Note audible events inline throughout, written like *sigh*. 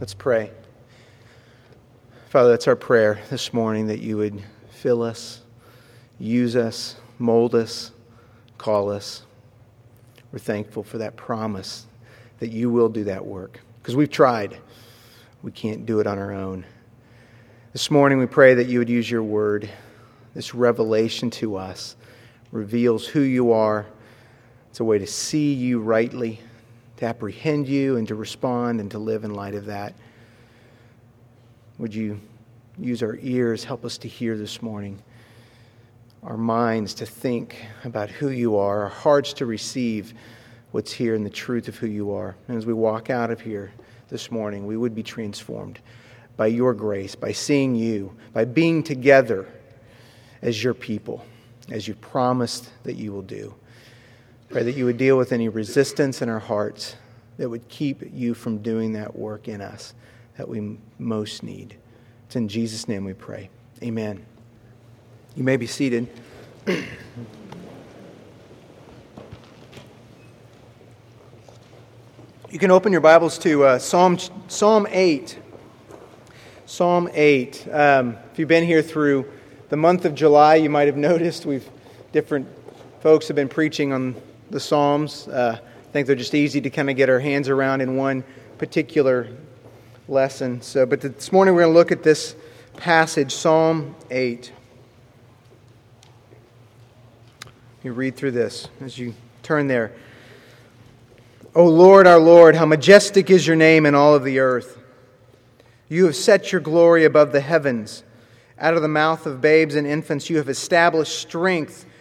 Let's pray. Father, that's our prayer this morning that you would fill us, use us, mold us, call us. We're thankful for that promise that you will do that work because we've tried. We can't do it on our own. This morning, we pray that you would use your word. This revelation to us reveals who you are. It's a way to see you rightly to apprehend you and to respond and to live in light of that. Would you use our ears, help us to hear this morning, our minds to think about who you are, our hearts to receive what's here and the truth of who you are. And as we walk out of here this morning, we would be transformed by your grace, by seeing you, by being together as your people, as you promised that you will do. Pray that you would deal with any resistance in our hearts that would keep you from doing that work in us that we most need. It's in Jesus' name we pray. Amen. You may be seated. You can open your Bibles to uh, Psalm, Psalm 8. Psalm 8. Um, if you've been here through the month of July, you might have *laughs* noticed we've different folks have been preaching on the Psalms. Uh, I think they're just easy to kind of get our hands around in one particular lesson. So, but this morning we're going to look at this passage, Psalm 8. You read through this as you turn there. O Lord, our Lord, how majestic is your name in all of the earth. You have set your glory above the heavens. Out of the mouth of babes and infants, you have established strength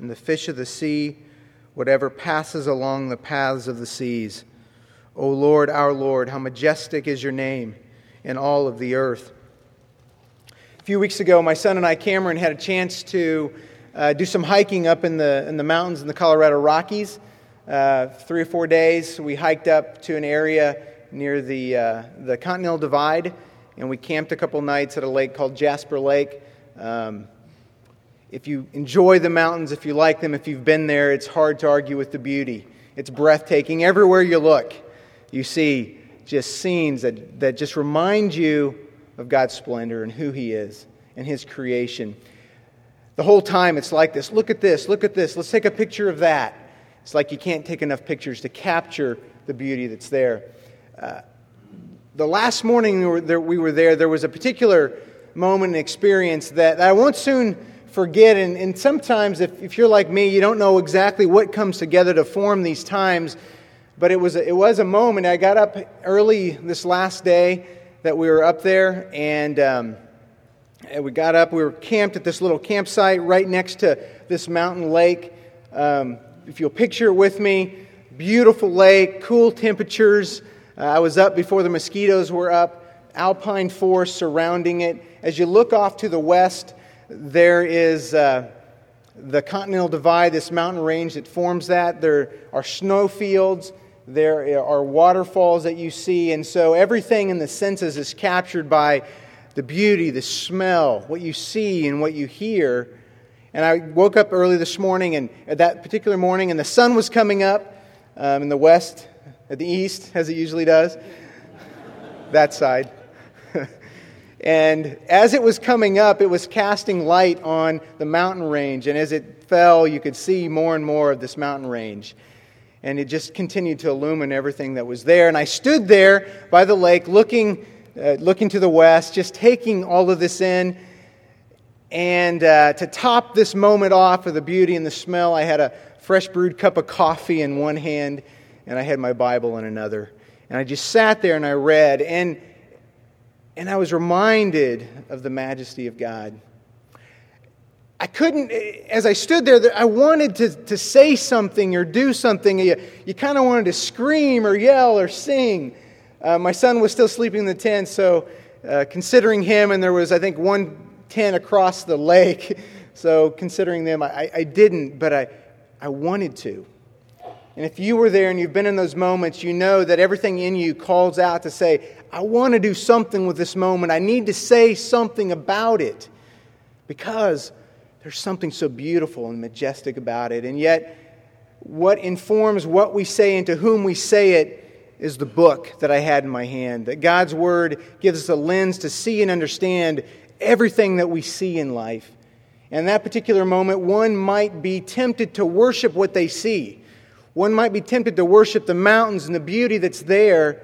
and the fish of the sea, whatever passes along the paths of the seas. O Lord, our Lord, how majestic is your name in all of the earth. A few weeks ago, my son and I, Cameron, had a chance to uh, do some hiking up in the, in the mountains in the Colorado Rockies. Uh, three or four days, we hiked up to an area near the, uh, the Continental Divide, and we camped a couple nights at a lake called Jasper Lake. Um, if you enjoy the mountains, if you like them, if you've been there, it's hard to argue with the beauty. It's breathtaking. Everywhere you look, you see just scenes that, that just remind you of God's splendor and who He is and His creation. The whole time it's like this look at this, look at this, let's take a picture of that. It's like you can't take enough pictures to capture the beauty that's there. Uh, the last morning we were, there, we were there, there was a particular moment and experience that I won't soon forget. And, and sometimes, if, if you're like me, you don't know exactly what comes together to form these times. But it was, a, it was a moment. I got up early this last day that we were up there, and, um, and we got up. We were camped at this little campsite right next to this mountain lake. Um, if you'll picture it with me, beautiful lake, cool temperatures. Uh, I was up before the mosquitoes were up, alpine forest surrounding it. As you look off to the west, there is uh, the Continental Divide, this mountain range that forms that. There are snowfields, there are waterfalls that you see, and so everything in the senses is captured by the beauty, the smell, what you see, and what you hear. And I woke up early this morning, and at that particular morning, and the sun was coming up um, in the west, at the east, as it usually does, *laughs* that side. And as it was coming up, it was casting light on the mountain range. And as it fell, you could see more and more of this mountain range. And it just continued to illumine everything that was there. And I stood there by the lake, looking, uh, looking to the west, just taking all of this in. And uh, to top this moment off of the beauty and the smell, I had a fresh brewed cup of coffee in one hand, and I had my Bible in another. And I just sat there and I read. And and I was reminded of the majesty of God. I couldn't, as I stood there, I wanted to, to say something or do something. You, you kind of wanted to scream or yell or sing, Uh, my son was still sleeping in the tent, so uh, considering him, and there was, I think, one tent across the lake, *laughs* so considering them, I, I didn't, but I, I wanted to. And if you were there and you've been in those moments, you know that everything in you calls out to say, I want to do something with this moment. I need to say something about it because there's something so beautiful and majestic about it. And yet, what informs what we say and to whom we say it is the book that I had in my hand. That God's Word gives us a lens to see and understand everything that we see in life. And in that particular moment, one might be tempted to worship what they see. One might be tempted to worship the mountains and the beauty that's there.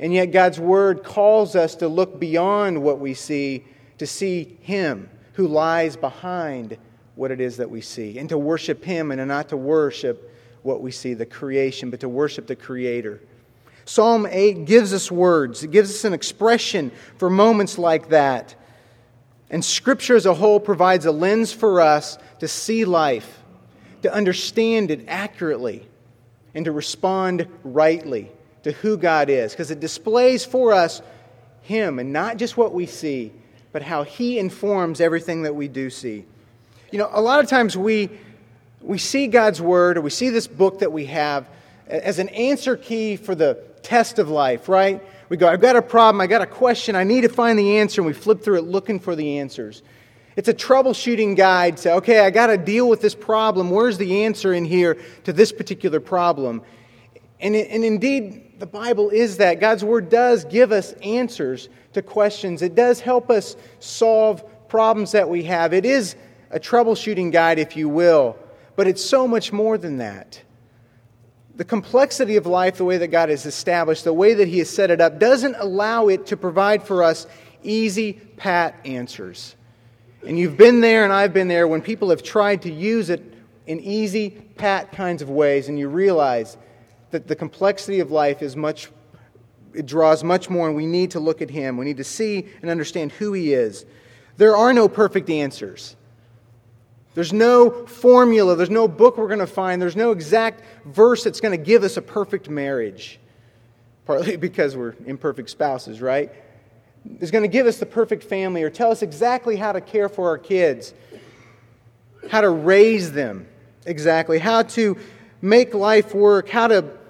And yet, God's Word calls us to look beyond what we see to see Him who lies behind what it is that we see, and to worship Him and not to worship what we see, the creation, but to worship the Creator. Psalm 8 gives us words, it gives us an expression for moments like that. And Scripture as a whole provides a lens for us to see life, to understand it accurately, and to respond rightly to who God is, because it displays for us Him and not just what we see, but how He informs everything that we do see. You know, a lot of times we, we see God's Word or we see this book that we have as an answer key for the test of life, right? We go, I've got a problem, I got a question, I need to find the answer, and we flip through it looking for the answers. It's a troubleshooting guide. Say, okay, I got to deal with this problem. Where's the answer in here to this particular problem? And, and indeed, the Bible is that. God's Word does give us answers to questions, it does help us solve problems that we have. It is a troubleshooting guide, if you will, but it's so much more than that. The complexity of life, the way that God has established, the way that He has set it up, doesn't allow it to provide for us easy, pat answers. And you've been there, and I've been there, when people have tried to use it in easy, pat kinds of ways, and you realize that the complexity of life is much it draws much more, and we need to look at him. We need to see and understand who he is. There are no perfect answers. There's no formula, there's no book we're going to find, there's no exact verse that's going to give us a perfect marriage. Partly *laughs* because we're imperfect spouses, right? Is going to give us the perfect family or tell us exactly how to care for our kids, how to raise them exactly, how to make life work, how to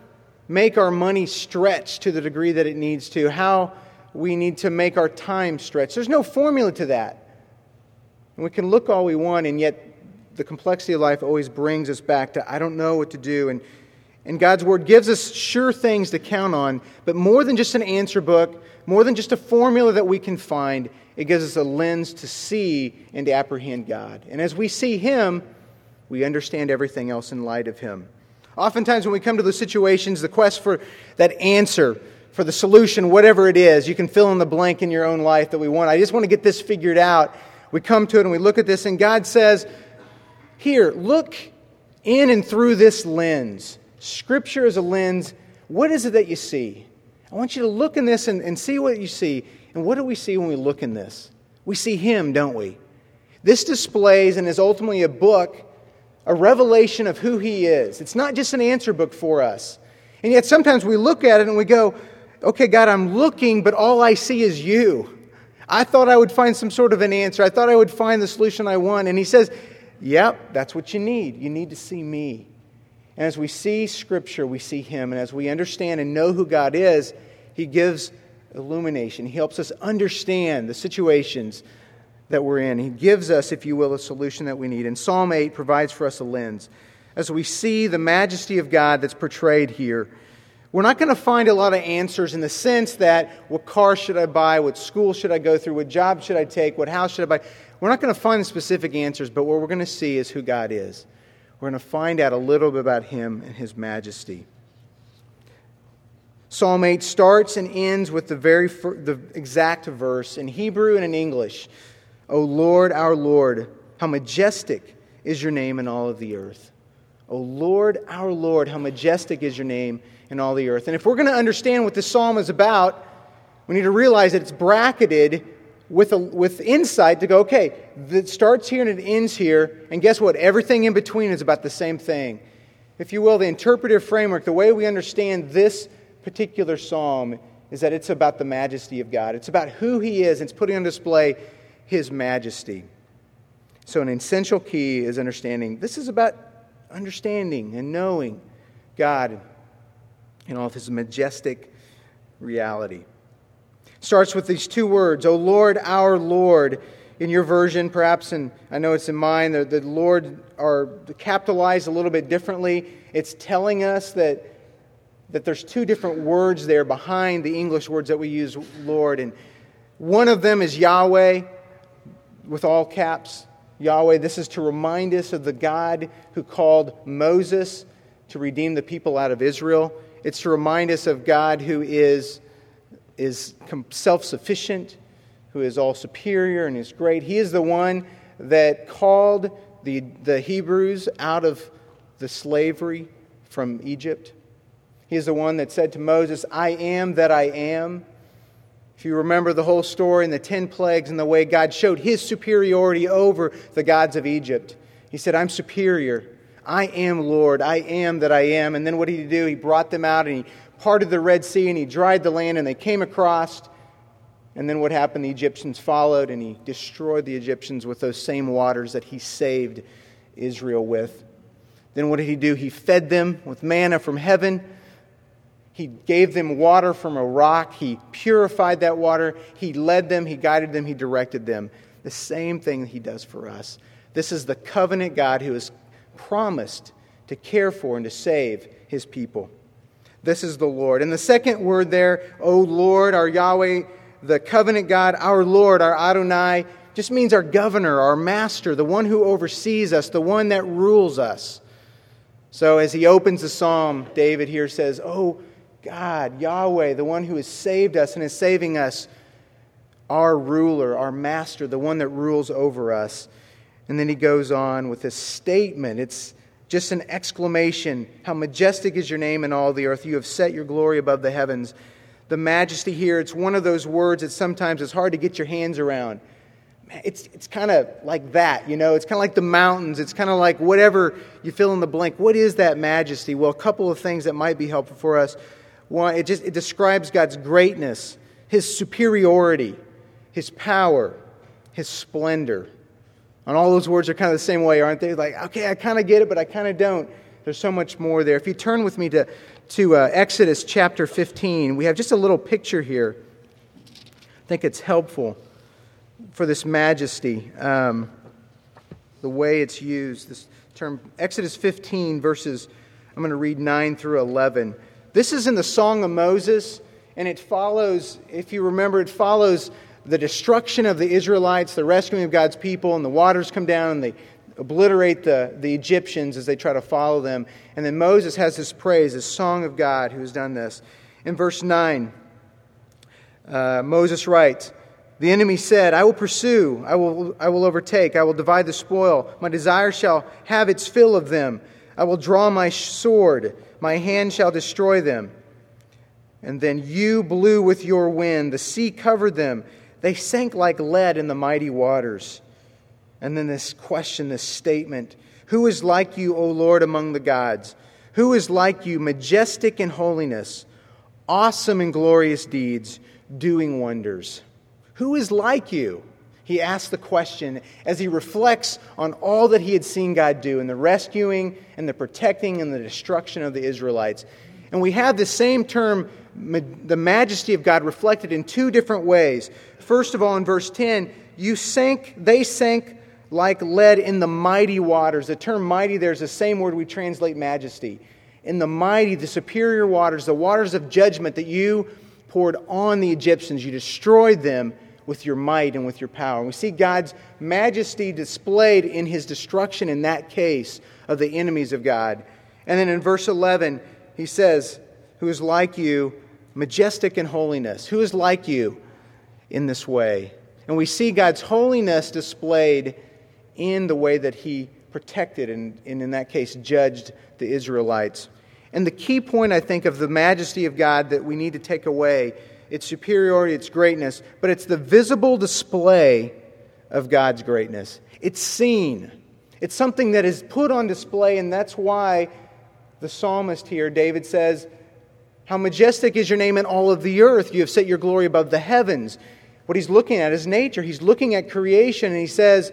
make our money stretch to the degree that it needs to, how we need to make our time stretch. There's no formula to that. And we can look all we want, and yet the complexity of life always brings us back to, I don't know what to do. And, and God's Word gives us sure things to count on, but more than just an answer book, more than just a formula that we can find, it gives us a lens to see and to apprehend God. And as we see Him, we understand everything else in light of Him. Oftentimes, when we come to those situations, the quest for that answer, for the solution, whatever it is, you can fill in the blank in your own life that we want. I just want to get this figured out. We come to it and we look at this, and God says, Here, look in and through this lens. Scripture is a lens. What is it that you see? I want you to look in this and, and see what you see. And what do we see when we look in this? We see Him, don't we? This displays and is ultimately a book a revelation of who He is. It's not just an answer book for us. And yet sometimes we look at it and we go, okay, God, I'm looking, but all I see is you. I thought I would find some sort of an answer. I thought I would find the solution I want. And He says, yep, that's what you need. You need to see me. And as we see Scripture, we see Him. And as we understand and know who God is, He gives illumination. He helps us understand the situations that we're in. He gives us, if you will, a solution that we need. And Psalm 8 provides for us a lens. As we see the majesty of God that's portrayed here, we're not going to find a lot of answers in the sense that what car should I buy, what school should I go through, what job should I take, what house should I buy. We're not going to find specific answers, but what we're going to see is who God is. We're going to find out a little bit about Him and His majesty. Psalm 8 starts and ends with the very the exact verse in Hebrew and in English. O Lord, our Lord, how majestic is your name in all of the earth. O Lord, our Lord, how majestic is your name in all the earth. And if we're going to understand what this psalm is about, we need to realize that it's bracketed with, a, with insight to go, okay, it starts here and it ends here, and guess what? Everything in between is about the same thing. If you will, the interpretive framework, the way we understand this particular psalm is that it's about the majesty of God. It's about who He is, and it's putting on display His majesty. So, an essential key is understanding this is about understanding and knowing God in all of His majestic reality. Starts with these two words, O Lord, our Lord. In your version, perhaps, and I know it's in mine, the, the Lord are capitalized a little bit differently. It's telling us that that there's two different words there behind the English words that we use, Lord. And one of them is Yahweh, with all caps. Yahweh, this is to remind us of the God who called Moses to redeem the people out of Israel. It's to remind us of God who is, is self sufficient, who is all superior and is great. He is the one that called the, the Hebrews out of the slavery from Egypt. He is the one that said to Moses, I am that I am. If you remember the whole story and the ten plagues and the way God showed his superiority over the gods of Egypt, he said, I'm superior. I am Lord. I am that I am. And then what did he do? He brought them out and he parted the Red Sea and he dried the land and they came across. And then what happened? The Egyptians followed and he destroyed the Egyptians with those same waters that he saved Israel with. Then what did he do? He fed them with manna from heaven. He gave them water from a rock. He purified that water. He led them. He guided them. He directed them. The same thing he does for us. This is the covenant God who has promised to care for and to save his people. This is the Lord. And the second word there, O Lord, our Yahweh, the covenant God, our Lord, our Adonai, just means our governor, our master, the one who oversees us, the one that rules us. So as he opens the psalm, David here says, Oh, God, Yahweh, the one who has saved us and is saving us, our ruler, our master, the one that rules over us. And then he goes on with this statement. It's just an exclamation How majestic is your name in all the earth! You have set your glory above the heavens. The majesty here, it's one of those words that sometimes it's hard to get your hands around. It's, it's kind of like that, you know? It's kind of like the mountains. It's kind of like whatever you fill in the blank. What is that majesty? Well, a couple of things that might be helpful for us. One, it just it describes God's greatness, his superiority, his power, his splendor. And all those words are kind of the same way, aren't they? Like, okay, I kind of get it, but I kind of don't. There's so much more there. If you turn with me to, to uh, Exodus chapter 15, we have just a little picture here. I think it's helpful for this majesty, um, the way it's used. This term, Exodus 15, verses, I'm going to read 9 through 11. This is in the Song of Moses, and it follows, if you remember, it follows the destruction of the Israelites, the rescuing of God's people, and the waters come down and they obliterate the, the Egyptians as they try to follow them. And then Moses has this praise, this song of God who has done this. In verse 9, uh, Moses writes, The enemy said, I will pursue, I will, I will overtake, I will divide the spoil. My desire shall have its fill of them. I will draw my sword my hand shall destroy them. And then you blew with your wind, the sea covered them. They sank like lead in the mighty waters. And then this question, this statement Who is like you, O Lord, among the gods? Who is like you, majestic in holiness, awesome in glorious deeds, doing wonders? Who is like you? He asks the question as he reflects on all that he had seen God do in the rescuing and the protecting and the destruction of the Israelites. And we have the same term, the majesty of God, reflected in two different ways. First of all, in verse 10, you sank, they sank like lead in the mighty waters. The term mighty there is the same word we translate majesty. In the mighty, the superior waters, the waters of judgment that you poured on the Egyptians, you destroyed them with your might and with your power. We see God's majesty displayed in his destruction in that case of the enemies of God. And then in verse 11, he says, Who is like you, majestic in holiness? Who is like you in this way? And we see God's holiness displayed in the way that he protected and, and in that case, judged the Israelites. And the key point, I think, of the majesty of God that we need to take away its superiority, its greatness, but it's the visible display of God's greatness. It's seen. It's something that is put on display, and that's why the psalmist here, David says, How majestic is your name in all of the earth. You have set your glory above the heavens. What he's looking at is nature. He's looking at creation, and he says,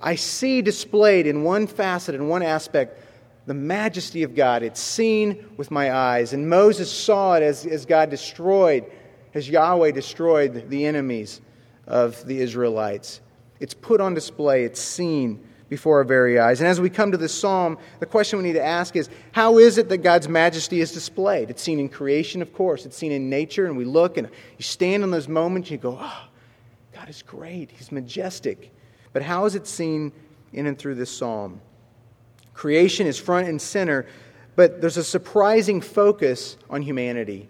I see displayed in one facet, in one aspect, the majesty of God. It's seen with my eyes. And Moses saw it as, as God destroyed, as Yahweh destroyed the enemies of the Israelites. It's put on display, it's seen before our very eyes. And as we come to this psalm, the question we need to ask is how is it that God's majesty is displayed? It's seen in creation, of course, it's seen in nature, and we look and you stand in those moments and you go, oh, God is great, He's majestic. But how is it seen in and through this psalm? Creation is front and center, but there's a surprising focus on humanity.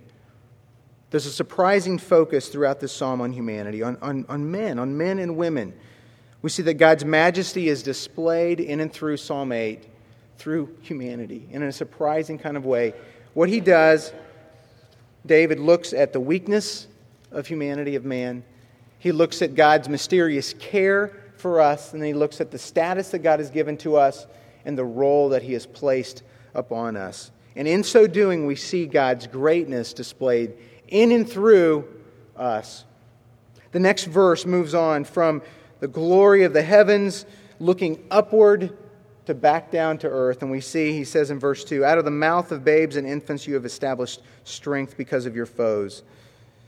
There's a surprising focus throughout this psalm on humanity, on, on, on men, on men and women. We see that God's majesty is displayed in and through Psalm 8 through humanity in a surprising kind of way. What he does, David looks at the weakness of humanity, of man. He looks at God's mysterious care for us, and he looks at the status that God has given to us and the role that he has placed upon us. And in so doing, we see God's greatness displayed in and through us. The next verse moves on from the glory of the heavens, looking upward to back down to earth. And we see, he says in verse 2 Out of the mouth of babes and infants you have established strength because of your foes.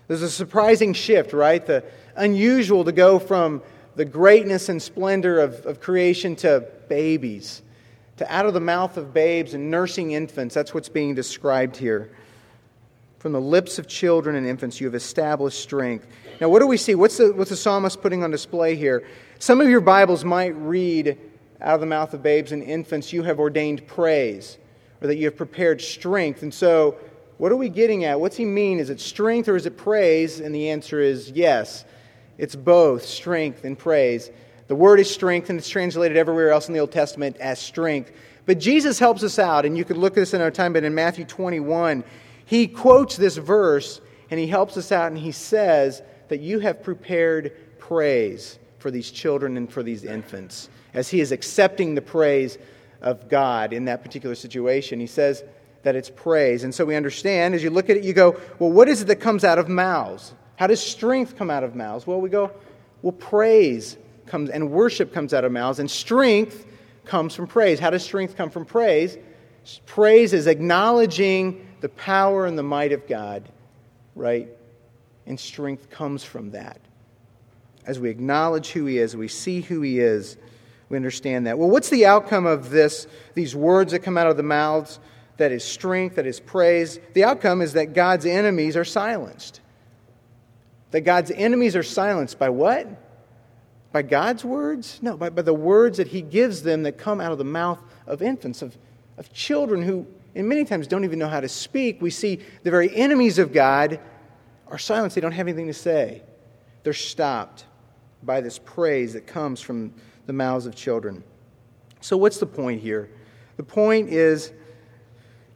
There's a surprising shift, right? The unusual to go from the greatness and splendor of, of creation to babies, to out of the mouth of babes and nursing infants. That's what's being described here. From the lips of children and infants, you have established strength. Now, what do we see? What's the, what's the psalmist putting on display here? Some of your Bibles might read, out of the mouth of babes and infants, you have ordained praise, or that you have prepared strength. And so, what are we getting at? What's he mean? Is it strength or is it praise? And the answer is yes. It's both strength and praise. The word is strength, and it's translated everywhere else in the Old Testament as strength. But Jesus helps us out, and you could look at this in our time, but in Matthew 21, he quotes this verse and he helps us out and he says that you have prepared praise for these children and for these infants. As he is accepting the praise of God in that particular situation, he says that it's praise. And so we understand, as you look at it, you go, well, what is it that comes out of mouths? How does strength come out of mouths? Well, we go, well, praise comes and worship comes out of mouths, and strength comes from praise. How does strength come from praise? Praise is acknowledging the power and the might of God, right? And strength comes from that. As we acknowledge who He is, we see who He is, we understand that. Well, what's the outcome of this, these words that come out of the mouths that is strength, that is praise? The outcome is that God's enemies are silenced. That God's enemies are silenced by what? By God's words? No, by, by the words that He gives them that come out of the mouth of infants, of, of children who and many times don't even know how to speak, we see the very enemies of God are silenced. They don't have anything to say. They're stopped by this praise that comes from the mouths of children. So, what's the point here? The point is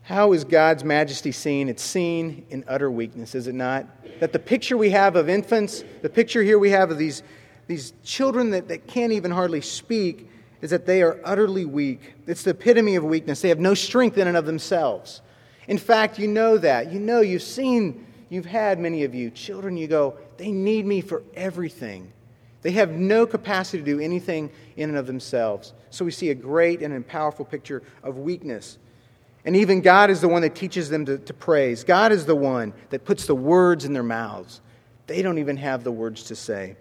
how is God's majesty seen? It's seen in utter weakness, is it not? That the picture we have of infants, the picture here we have of these, these children that, that can't even hardly speak, is that they are utterly weak. It's the epitome of weakness. They have no strength in and of themselves. In fact, you know that. You know, you've seen, you've had many of you, children, you go, they need me for everything. They have no capacity to do anything in and of themselves. So we see a great and powerful picture of weakness. And even God is the one that teaches them to, to praise. God is the one that puts the words in their mouths. They don't even have the words to say.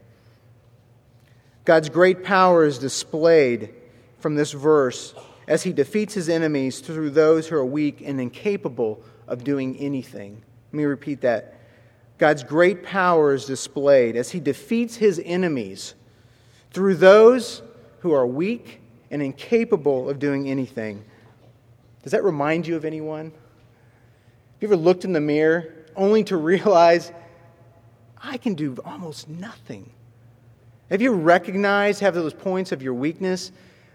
God's great power is displayed from this verse as he defeats his enemies through those who are weak and incapable of doing anything. Let me repeat that. God's great power is displayed as he defeats his enemies through those who are weak and incapable of doing anything. Does that remind you of anyone? Have you ever looked in the mirror only to *laughs* realize I can do almost nothing? Have you recognized, have those points of your weakness?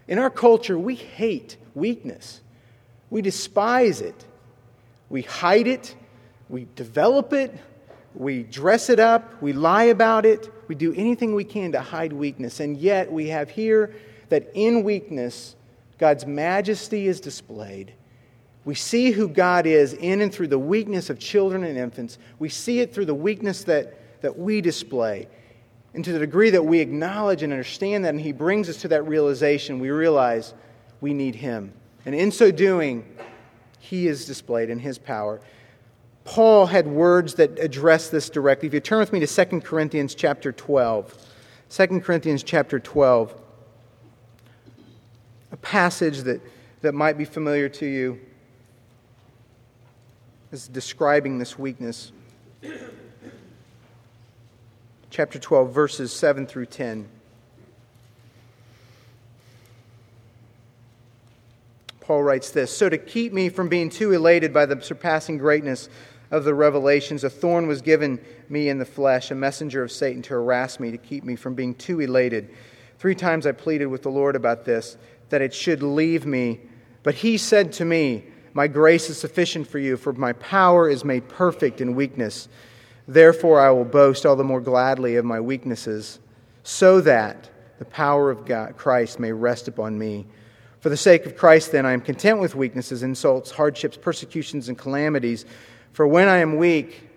In our culture, we hate weakness. We despise it. We hide it. We develop it. We dress it up. We lie about it. We do anything we can to hide weakness. And yet, we have here that in weakness, God's majesty is displayed. We see who God is in and through the weakness of children and infants. We see it through the weakness that, that we display. And to the degree that we acknowledge and understand that, and He brings us to that realization, we realize we need Him. And in so doing, He is displayed in His power. Paul had words that address this directly. If you turn with me to 2 Corinthians chapter 12, 2 Corinthians chapter 12, a passage that, that might be familiar to you is describing this weakness. Chapter 12, verses 7 through 10. Paul writes this So, to keep me from being too elated by the surpassing greatness of the revelations, a thorn was given me in the flesh, a messenger of Satan to harass me, to keep me from being too elated. Three times I pleaded with the Lord about this, that it should leave me. But he said to me, My grace is sufficient for you, for my power is made perfect in weakness. Therefore, I will boast all the more gladly of my weaknesses, so that the power of God, Christ may rest upon me. For the sake of Christ, then, I am content with weaknesses, insults, hardships, persecutions, and calamities. For when I am weak,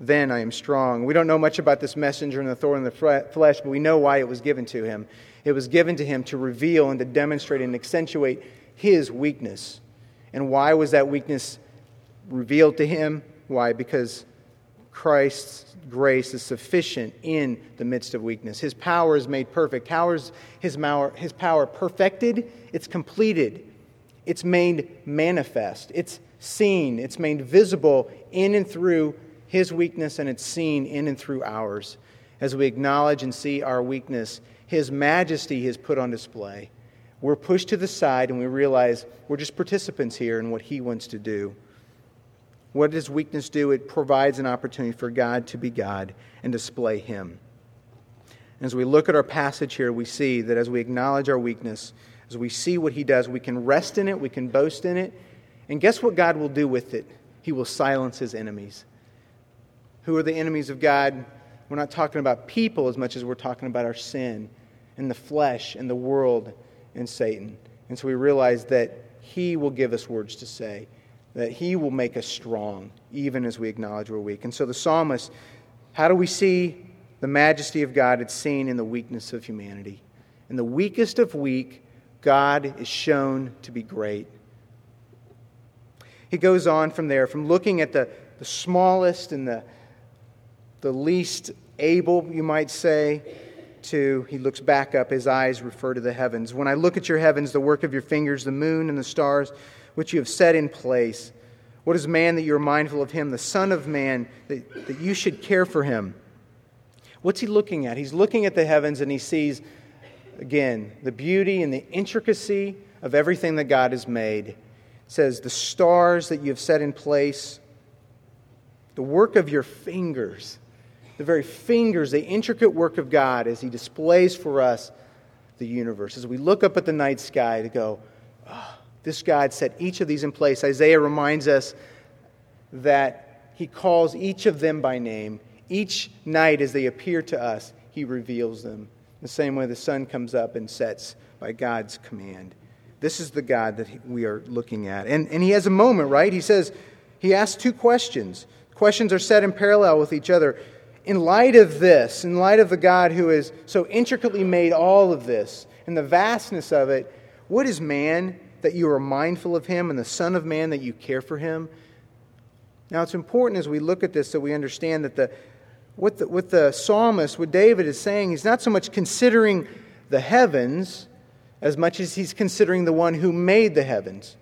then I am strong. We don't know much about this messenger and the thorn in the flesh, but we know why it was given to him. It was given to him to reveal and to demonstrate and accentuate his weakness. And why was that weakness revealed to him? Why? Because Christ's grace is sufficient in the midst of weakness. His power is made perfect. How is his power, his power perfected? It's completed. It's made manifest. It's seen. It's made visible in and through his weakness, and it's seen in and through ours. As we acknowledge and see our weakness, his majesty is put on display. We're pushed to the side, and we realize we're just participants here in what he wants to do. What does weakness do? It provides an opportunity for God to be God and display Him. As we look at our passage here, we see that as we acknowledge our weakness, as we see what He does, we can rest in it, we can boast in it, and guess what God will do with it? He will silence His enemies. Who are the enemies of God? We're not talking about people as much as we're talking about our sin and the flesh and the world and Satan. And so we realize that He will give us words to say that He will make us strong, even as we acknowledge we're weak. And so the psalmist, how do we see the majesty of God? It's seen in the weakness of humanity. In the weakest of weak, God is shown to be great. He goes on from there, from looking at the, the smallest and the, the least able, you might say, to he looks back up, his eyes refer to the heavens. When I look at your heavens, the work of your fingers, the moon and the stars, which you have set in place. What is man that you are mindful of him, the Son of Man, that, that you should care for him? What's he looking at? He's looking at the heavens and he sees, again, the beauty and the intricacy of everything that God has made. It says, The stars that you have set in place, the work of your fingers, the very fingers, the intricate work of God as he displays for us the universe. As we look up at the night sky to go, oh, this God set each of these in place. Isaiah reminds us that he calls each of them by name. Each night, as they appear to us, he reveals them. The same way the sun comes up and sets by God's command. This is the God that we are looking at. And, and he has a moment, right? He says, he asks two questions. Questions are set in parallel with each other. In light of this, in light of the God who has so intricately made all of this, and the vastness of it, what is man that you are mindful of him, and the Son of Man that you care for him. Now, it's important as we look at this that we understand that the, what, the, what the psalmist, what David is saying, he's not so much considering the heavens as much as he's considering the one who made the heavens.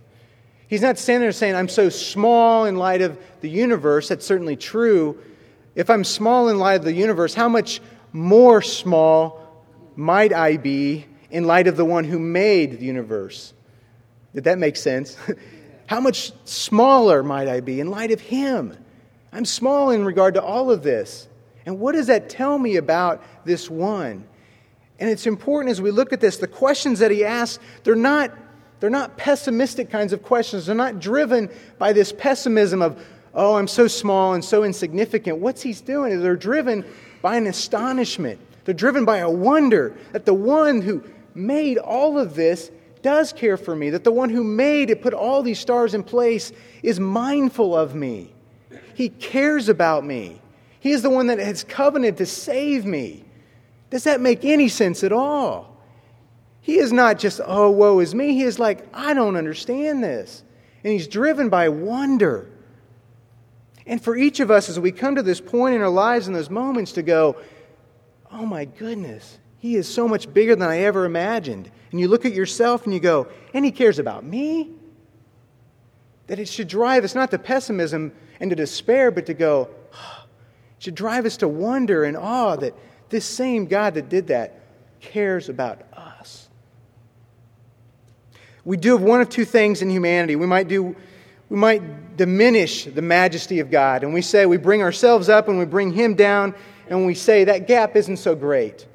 He's not standing there saying, I'm so small in light of the universe. That's certainly true. If I'm small in light of the universe, how much more small might I be in light of the one who made the universe? Did that make sense? *laughs* How much smaller might I be in light of Him? I'm small in regard to all of this. And what does that tell me about this one? And it's important as we look at this, the questions that he asks, they're not, they're not pessimistic kinds of questions. They're not driven by this pessimism of, oh, I'm so small and so insignificant. What's he doing? They're driven by an astonishment. They're driven by a wonder that the one who made all of this does care for me, that the one who made it, put all these stars in place, is mindful of me. He cares about me. He is the one that has covenanted to save me. Does that make any sense at all? He is not just, oh, woe is me. He is like, I don't understand this. And he's driven by wonder. And for each of us, as we come to this point in our lives in those moments, to go, oh my goodness, he is so much bigger than I ever imagined. And you look at yourself and you go, and he cares about me? That it should drive us not to pessimism and to despair, but to go, *sighs* it should drive us to wonder and awe that this same God that did that cares about us. We do have one of two things in humanity. We might do we might diminish the majesty of God and we say we bring ourselves up and we bring him down and we say that gap isn't so great.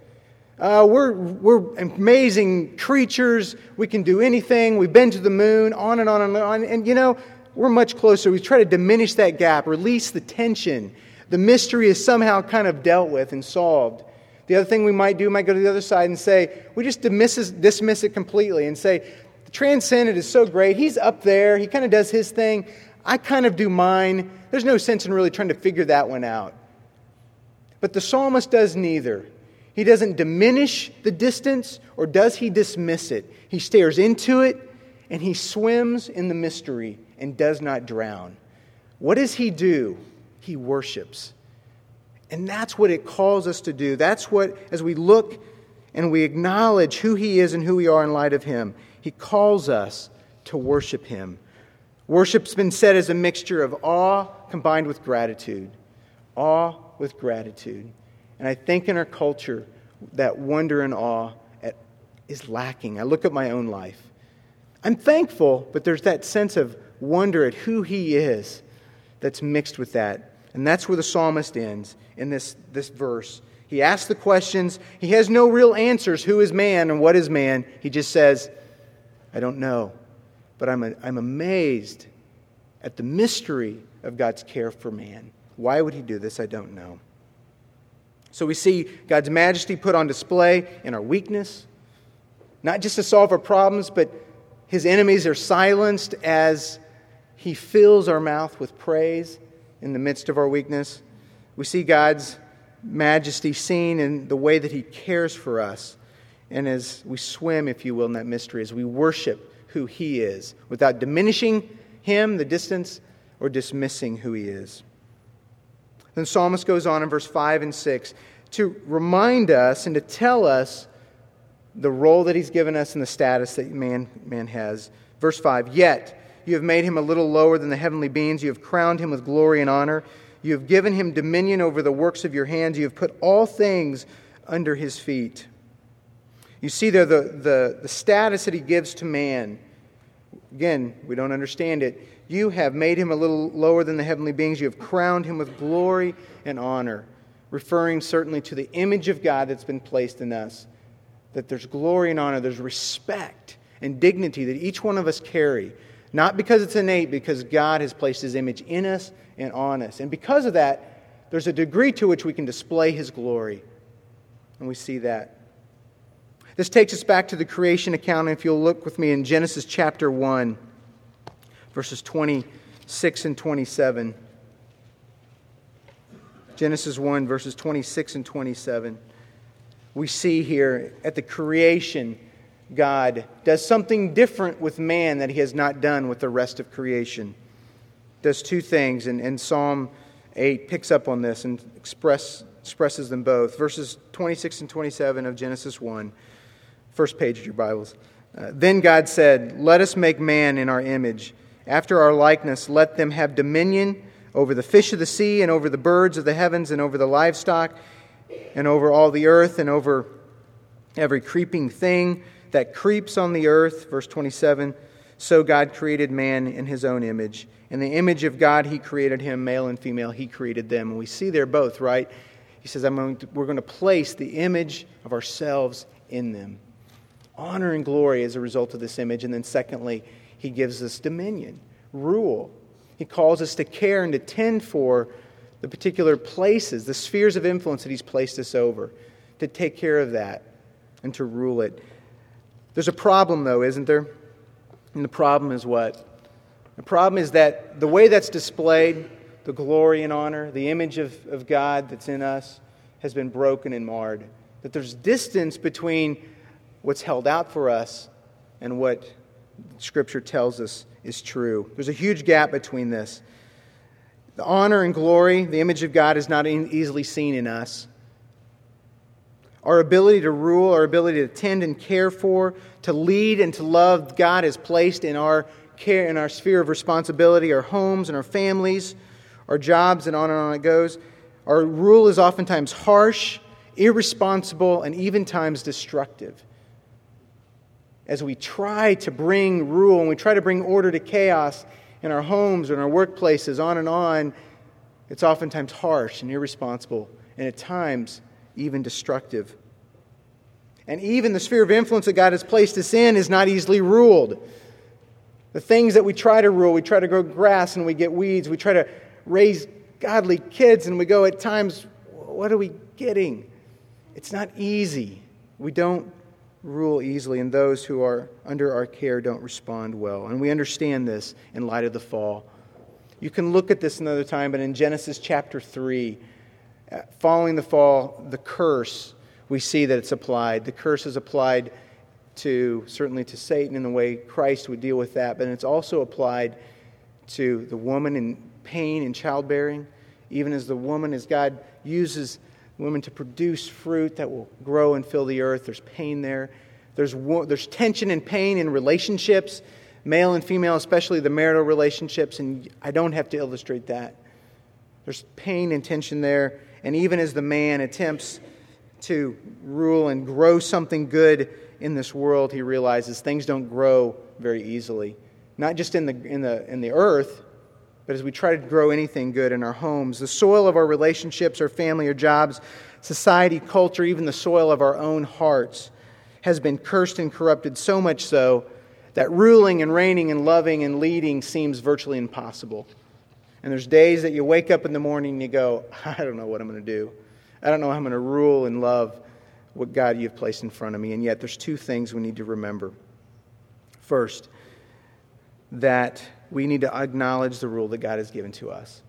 Uh, we're, we're amazing creatures. We can do anything. We've been to the moon, on and on and on. And, you know, we're much closer. We try to diminish that gap, release the tension. The mystery is somehow kind of dealt with and solved. The other thing we might do, might go to the other side and say, we just dismiss, dismiss it completely and say, the transcendent is so great. He's up there. He kind of does his thing. I kind of do mine. There's no sense in really trying to figure that one out. But the psalmist does neither. He doesn't diminish the distance or does he dismiss it. He stares into it and he swims in the mystery and does not drown. What does he do? He worships. And that's what it calls us to do. That's what, as we look and we acknowledge who he is and who we are in light of him, he calls us to worship him. Worship's been said as a mixture of awe combined with gratitude. Awe with gratitude. And I think in our culture, that wonder and awe at, is lacking. I look at my own life. I'm thankful, but there's that sense of wonder at who He is that's mixed with that. And that's where the psalmist ends in this, this verse. He asks the questions. He has no real answers who is man and what is man. He just says, I don't know. But I'm, a, I'm amazed at the mystery of God's care for man. Why would he do this? I don't know. So we see God's majesty put on display in our weakness, not just to solve our problems, but his enemies are silenced as he fills our mouth with praise in the midst of our weakness. We see God's majesty seen in the way that he cares for us. And as we swim, if you will, in that mystery, as we worship who he is, without diminishing him, the distance, or dismissing who he is. Then the psalmist goes on in verse 5 and 6 to remind us and to tell us the role that he's given us and the status that man, man has. Verse 5 Yet you have made him a little lower than the heavenly beings, you have crowned him with glory and honor. You have given him dominion over the works of your hands. You have put all things under his feet. You see there the, the, the status that he gives to man. Again, we don't understand it. You have made him a little lower than the heavenly beings. You have crowned him with glory and honor, referring certainly to the image of God that's been placed in us. That there's glory and honor, there's respect and dignity that each one of us carry. Not because it's innate, because God has placed his image in us and on us. And because of that, there's a degree to which we can display his glory. And we see that. This takes us back to the creation account. If you'll look with me in Genesis chapter 1 verses 26 and 27. Genesis 1, verses 26 and 27. We see here at the creation, God does something different with man that he has not done with the rest of creation. Does two things, and, and Psalm 8 picks up on this and express, expresses them both. Verses 26 and 27 of Genesis 1, first page of your Bibles. Uh, then God said, Let us make man in our image after our likeness, let them have dominion over the fish of the sea, and over the birds of the heavens, and over the livestock, and over all the earth, and over every creeping thing that creeps on the earth. Verse 27 So God created man in his own image. In the image of God, he created him, male and female, he created them. And we see there both, right? He says, I'm going to, We're going to place the image of ourselves in them. Honor and glory as a result of this image. And then, secondly, he gives us dominion, rule. He calls us to care and to tend for the particular places, the spheres of influence that He's placed us over, to take care of that and to rule it. There's a problem, though, isn't there? And the problem is what? The problem is that the way that's displayed, the glory and honor, the image of, of God that's in us, has been broken and marred. That there's distance between what's held out for us and what Scripture tells us is true. There's a huge gap between this. The honor and glory, the image of God, is not easily seen in us. Our ability to rule, our ability to tend and care for, to lead and to love, God is placed in our care, in our sphere of responsibility, our homes and our families, our jobs, and on and on it goes. Our rule is oftentimes harsh, irresponsible, and even times destructive as we try to bring rule and we try to bring order to chaos in our homes in our workplaces, on and on, it's oftentimes harsh and irresponsible, and at times even destructive. And even the sphere of influence that God has placed us in is not easily ruled. The things that we try to rule, we try to grow grass and we get weeds, we try to raise godly kids and we go at times, what are we getting? It's not easy. We don't rule easily, and those who are under our care don't respond well. And we understand this in light of the fall. You can look at this another time, but in Genesis chapter 3, uh, following the fall, the curse, we see that it's applied. The curse is applied to certainly to Satan in the way Christ would deal with that, but it's also applied to the woman in pain in childbearing, even as the woman, as God uses women to produce fruit that will grow and fill the earth. There's pain there. There's, there's tension and pain in relationships, male and female, especially the marital relationships, and I don't have to illustrate that. There's pain and tension there. And even as the man attempts to rule and grow something good in this world, he realizes things don't grow very easily. Not just in the, in the, in the earth, but as we try to grow anything good in our homes, the soil of our relationships, our family, our jobs, society, culture, even the soil of our own hearts has been cursed and corrupted so much so that ruling and reigning and loving and leading seems virtually impossible. And there's days that you wake up in the morning and you go, *laughs* I don't know what I'm going to do. I don't know how I'm going to rule and love what God you've placed in front of me. And yet, there's two things we need to remember. First, that we need to acknowledge the rule that God has given to us.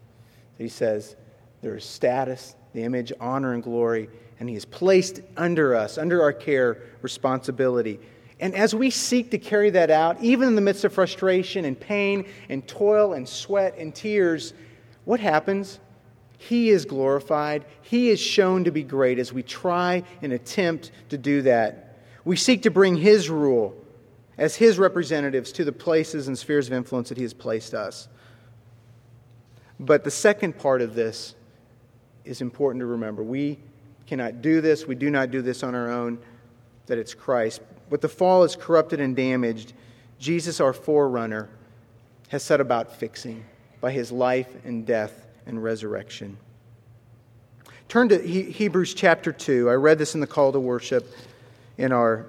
He says there is status, the image, honor, and glory, and He has placed under us, under our care, responsibility. And as we seek to carry that out, even in the midst of frustration and pain and toil and sweat and tears, what happens? He is glorified. He is shown to be great as we try and attempt to do that. We seek to bring His rule as His representatives to the places and spheres of influence that He has placed us. But the second part of this is important to remember. We cannot do this, we do not do this on our own, that it's Christ. But the fall is corrupted and damaged. Jesus, our forerunner, has set about fixing by his life and death and resurrection. Turn to Hebrews chapter 2. I read this in the call to worship in our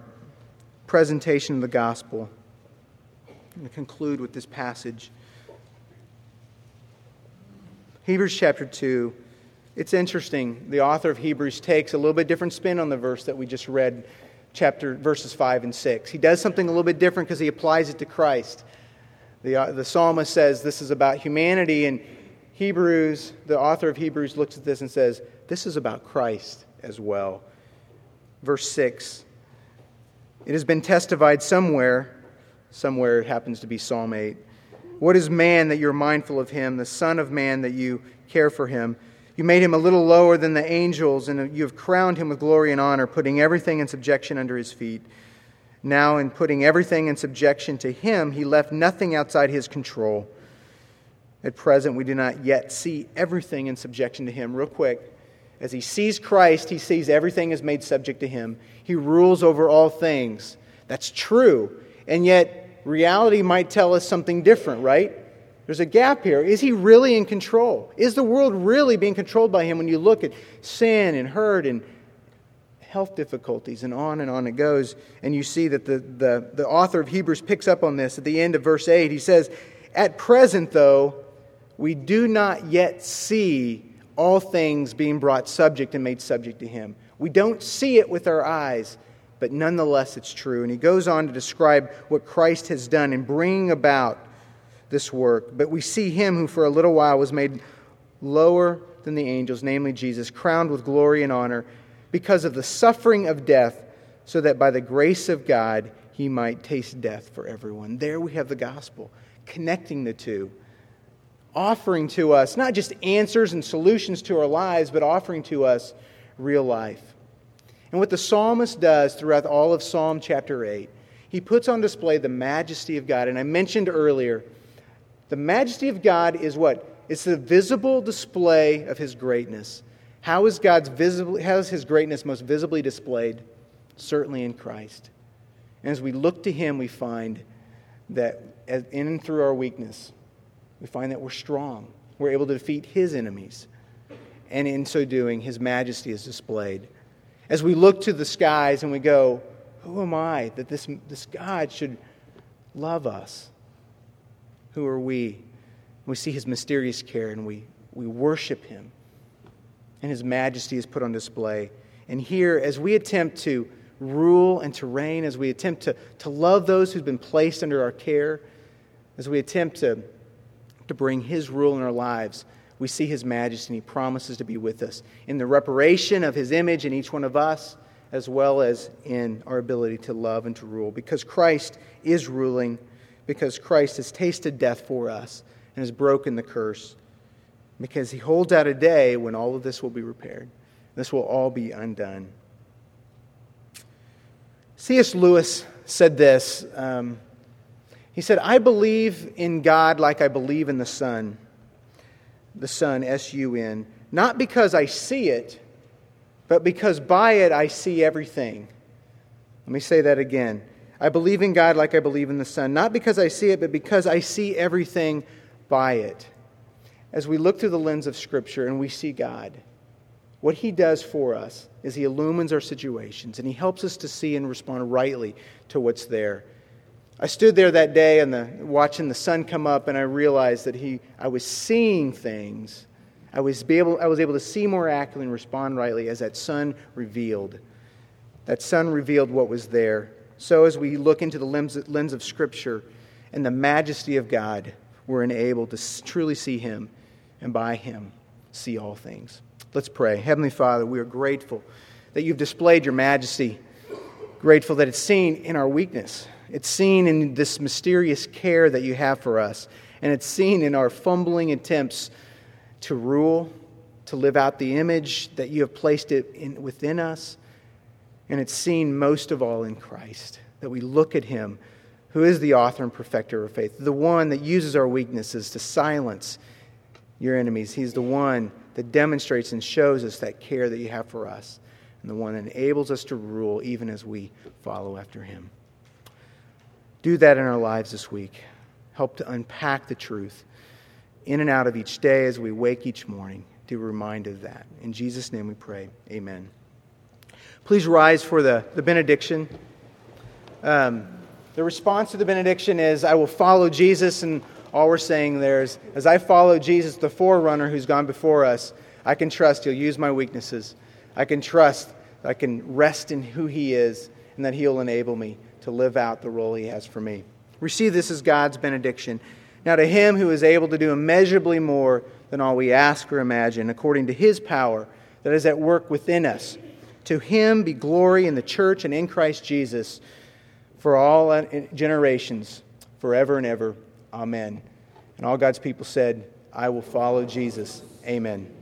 presentation of the gospel. I'm going to conclude with this passage. Hebrews chapter 2. It's interesting. The author of Hebrews takes a little bit different spin on the verse that we just read, chapter verses 5 and 6. He does something a little bit different because he applies it to Christ. The, uh, the psalmist says this is about humanity, and Hebrews, the author of Hebrews, looks at this and says, This is about Christ as well. Verse 6 it has been testified somewhere, somewhere it happens to be Psalm 8. What is man that you're mindful of him, the Son of Man that you care for him? You made him a little lower than the angels, and you have crowned him with glory and honor, putting everything in subjection under his feet. Now, in putting everything in subjection to him, he left nothing outside his control. At present, we do not yet see everything in subjection to him. Real quick, as he sees Christ, he sees everything is made subject to him. He rules over all things. That's true. And yet, reality might tell us something different, right? There's a gap here. Is he really in control? Is the world really being controlled by him when you look at sin and hurt and health difficulties and on and on it goes? And you see that the, the, the author of Hebrews picks up on this at the end of verse 8. He says, At present, though, we do not yet see all things being brought subject and made subject to him. We don't see it with our eyes, but nonetheless it's true. And he goes on to describe what Christ has done in bringing about this work. But we see him who for a little while was made lower than the angels, namely Jesus, crowned with glory and honor because of the suffering of death, so that by the grace of God he might taste death for everyone. There we have the gospel, connecting the two, offering to us not just answers and solutions to our lives, but offering to us real life. And what the psalmist does throughout all of Psalm chapter 8, he puts on display the majesty of God. And I mentioned earlier, the majesty of God is what? It's the visible display of his greatness. How is God's visible, how is his greatness most visibly displayed? Certainly in Christ. And as we look to him, we find that in and through our weakness, we find that we're strong. We're able to defeat his enemies. And in so doing, his majesty is displayed. As we look to the skies and we go, Who am I that this, this God should love us? Who are we? We see his mysterious care and we, we worship him. And his majesty is put on display. And here, as we attempt to rule and to reign, as we attempt to, to love those who've been placed under our care, as we attempt to, to bring his rule in our lives, we see his majesty and he promises to be with us in the reparation of his image in each one of us, as well as in our ability to love and to rule. Because Christ is ruling, because Christ has tasted death for us and has broken the curse, because he holds out a day when all of this will be repaired. This will all be undone. C.S. Lewis said this. Um, he said, I believe in God like I believe in the sun the Sun, S U N, not because I see it, but because by it I see everything. Let me say that again. I believe in God like I believe in the Sun, not because I see it, but because I see everything by it. As we look through the lens of Scripture and we see God, what He does for us is He illumines our situations and He helps us to see and respond rightly to what's there. I stood there that day and the, watching the sun come up, and I realized that he, I was seeing things. I was, be able, I was able to see more accurately and respond rightly as that sun revealed. That sun revealed what was there. So, as we look into the lens, lens of Scripture and the majesty of God, we're enabled to truly see Him and by Him see all things. Let's pray. Heavenly Father, we are grateful that you've displayed your majesty, grateful that it's seen in our weakness. It's seen in this mysterious care that you have for us. And it's seen in our fumbling attempts to rule, to live out the image that you have placed it in, within us. And it's seen most of all in Christ, that we look at him, who is the author and perfecter of faith, the one that uses our weaknesses to silence your enemies. He's the one that demonstrates and shows us that care that you have for us, and the one that enables us to rule even as we follow after him. Do that in our lives this week. Help to unpack the truth in and out of each day as we wake each morning. To remind of that. In Jesus' name we pray. Amen. Please rise for the, the benediction. Um, the response to the benediction is I will follow Jesus, and all we're saying there is as I follow Jesus, the forerunner who's gone before us, I can trust he'll use my weaknesses. I can trust I can rest in who he is and that he'll enable me to live out the role He has for me. Receive this as God's benediction. Now, to Him who is able to do immeasurably more than all we ask or imagine, according to His power that is at work within us, to Him be glory in the church and in Christ Jesus for all generations, forever and ever. Amen. And all God's people said, I will follow Jesus. Amen.